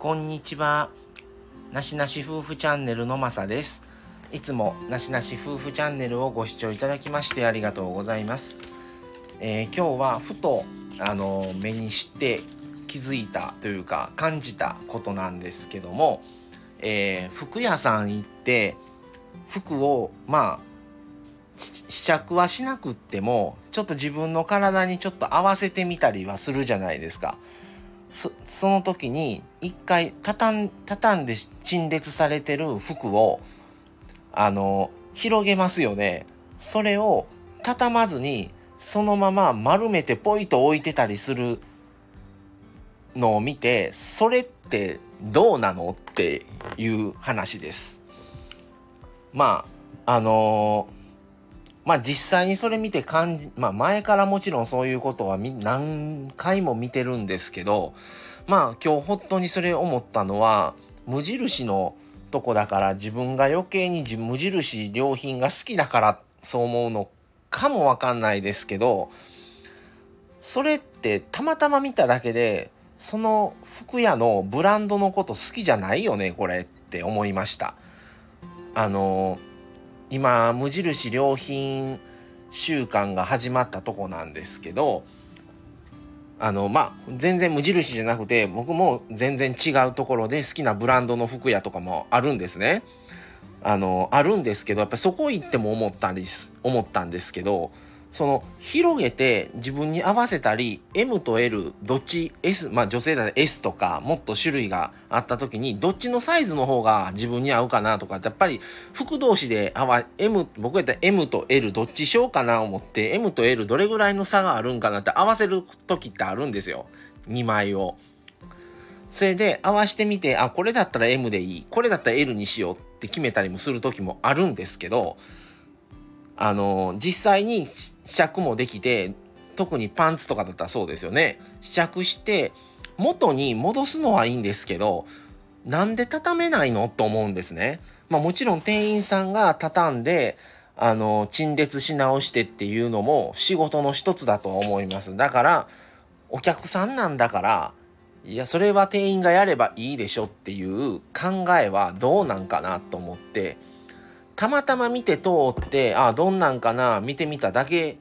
こんにちは。なしなし夫婦チャンネルのまさです。いつもなしなし夫婦チャンネルをご視聴いただきましてありがとうございます。えー、今日はふとあの目にして気づいたというか感じたことなんですけども、えー、服屋さん行って服をまあ試着はしなくってもちょっと自分の体にちょっと合わせてみたりはするじゃないですか。その時に一回畳ん畳んで陳列されてる服をあの広げますよね。それを畳まずにそのまま丸めてポイと置いてたりするのを見てそれってどうなのっていう話です。まああのーまあ実際にそれ見て感じ、まあ前からもちろんそういうことは何回も見てるんですけど、まあ今日本当にそれ思ったのは、無印のとこだから自分が余計に無印良品が好きだからそう思うのかもわかんないですけど、それってたまたま見ただけで、その服屋のブランドのこと好きじゃないよね、これって思いました。あの今無印良品週間が始まったとこなんですけどあのまあ全然無印じゃなくて僕も全然違うところで好きなブランドの服屋とかもあるんですね。あのあるんですけどやっぱそこ行っても思ったんです思ったんですけどその広げて自分に合わせたり M と L どっち S まあ女性だと S とかもっと種類があった時にどっちのサイズの方が自分に合うかなとかってやっぱり服同士で合わ M 僕やったら M と L どっちしようかな思って M と L どれぐらいの差があるんかなって合わせる時ってあるんですよ2枚を。それで合わしてみてあこれだったら M でいいこれだったら L にしようって決めたりもする時もあるんですけどあの実際に試着もできて特にパンツとかだったらそうですよね試着して元に戻すのはいいんですけどなんで畳めないのと思うんですね。まあもちろん店員さんが畳んであの陳列し直してっていうのも仕事の一つだと思います。だからお客さんなんだからいやそれは店員がやればいいでしょっていう考えはどうなんかなと思ってたまたま見て通ってあどんなんかな見てみただけ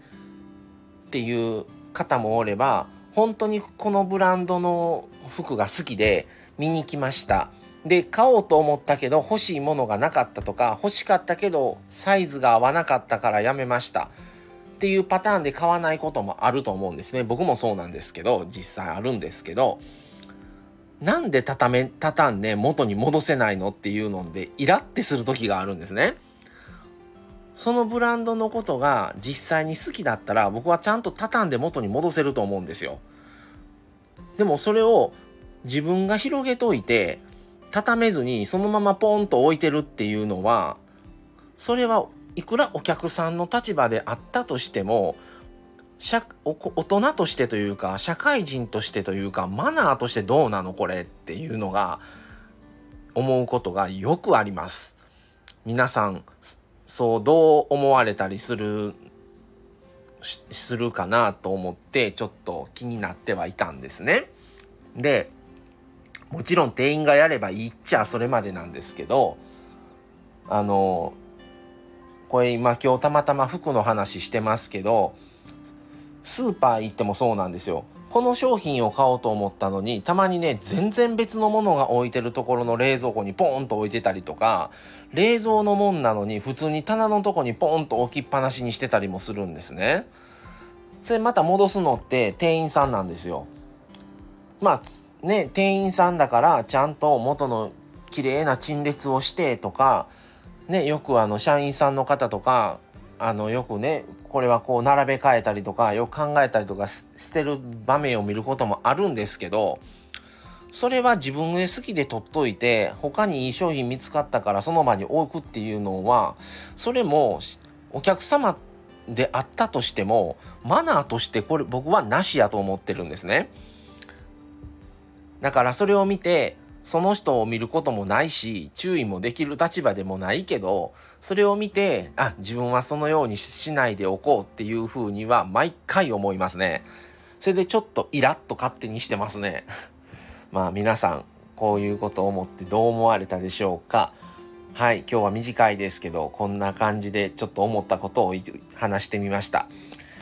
っていう方もおれば本当にこのブランドの服が好きで見に来ました。で買おうと思ったけど欲しいものがなかったとか欲しかったけどサイズが合わなかったからやめました。っていうパターンで買わないこともあると思うんですね。僕もそうなんですけど実際あるんですけど。なんで畳め畳んで元に戻せないのっていうのでイラってする時があるんですね。そのブランドのことが実際に好きだったら僕はちゃんと畳んで元に戻せると思うんですよ。でもそれを自分が広げといて畳めずにそのままポンと置いてるっていうのはそれはいくらお客さんの立場であったとしても大人としてというか社会人としてというかマナーとしてどうなのこれっていうのが思うことがよくあります。皆さんそうどう思われたりするするかなと思ってちょっと気になってはいたんですね。でもちろん店員がやればいいっちゃそれまでなんですけどあのこれ今今日たまたま服の話してますけどスーパー行ってもそうなんですよ。この商品を買おうと思ったのにたまにね全然別のものが置いてるところの冷蔵庫にポーンと置いてたりとか冷蔵のもんなのに普通に棚のとこにポーンと置きっぱなしにしてたりもするんですね。それまた戻すのって店員さんなんですよ。まあね店員さんだからちゃんと元の綺麗な陳列をしてとかねよくあの社員さんの方とかあのよくねこれはこう並べ替えたりとかよく考えたりとかしてる場面を見ることもあるんですけどそれは自分で好きで取っといて他にいい商品見つかったからその場に置くっていうのはそれもお客様であったとしてもマナーとしてこれ僕はなしやと思ってるんですね。だからそれを見てその人を見ることもないし、注意もできる立場でもないけど、それを見て、あ、自分はそのようにしないでおこうっていうふうには毎回思いますね。それでちょっとイラッと勝手にしてますね。まあ皆さん、こういうことを思ってどう思われたでしょうかはい今日は短いですけどこんな感じでちょっと思ったことを話してみました。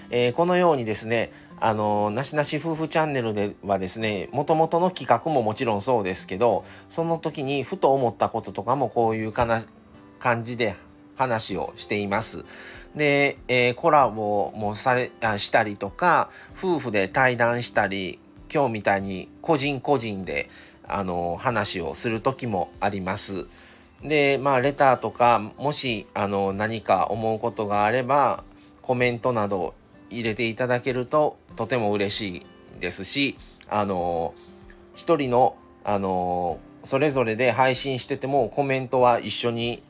えー、このようにですねあのなしなし夫婦チャンネルではですねもともとの企画ももちろんそうですけどその時にふと思ったこととかもこういうかな感じで話をしています。で、えー、コラボもされあしたりとか夫婦で対談したり今日みたいに個人個人であの話をする時もあります。でまあレターとかもしあの何か思うことがあればコメントなど入れていただけるととても嬉しいですしあの一人のあのそれぞれで配信しててもコメントは一緒に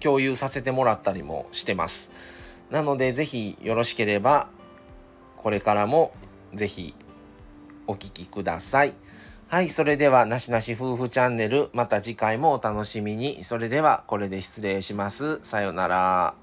共有させてもらったりもしてます。なのでぜひよろしければこれからもぜひお聴きください。はい、それではなしなし夫婦チャンネルまた次回もお楽しみに。それではこれで失礼します。さようなら。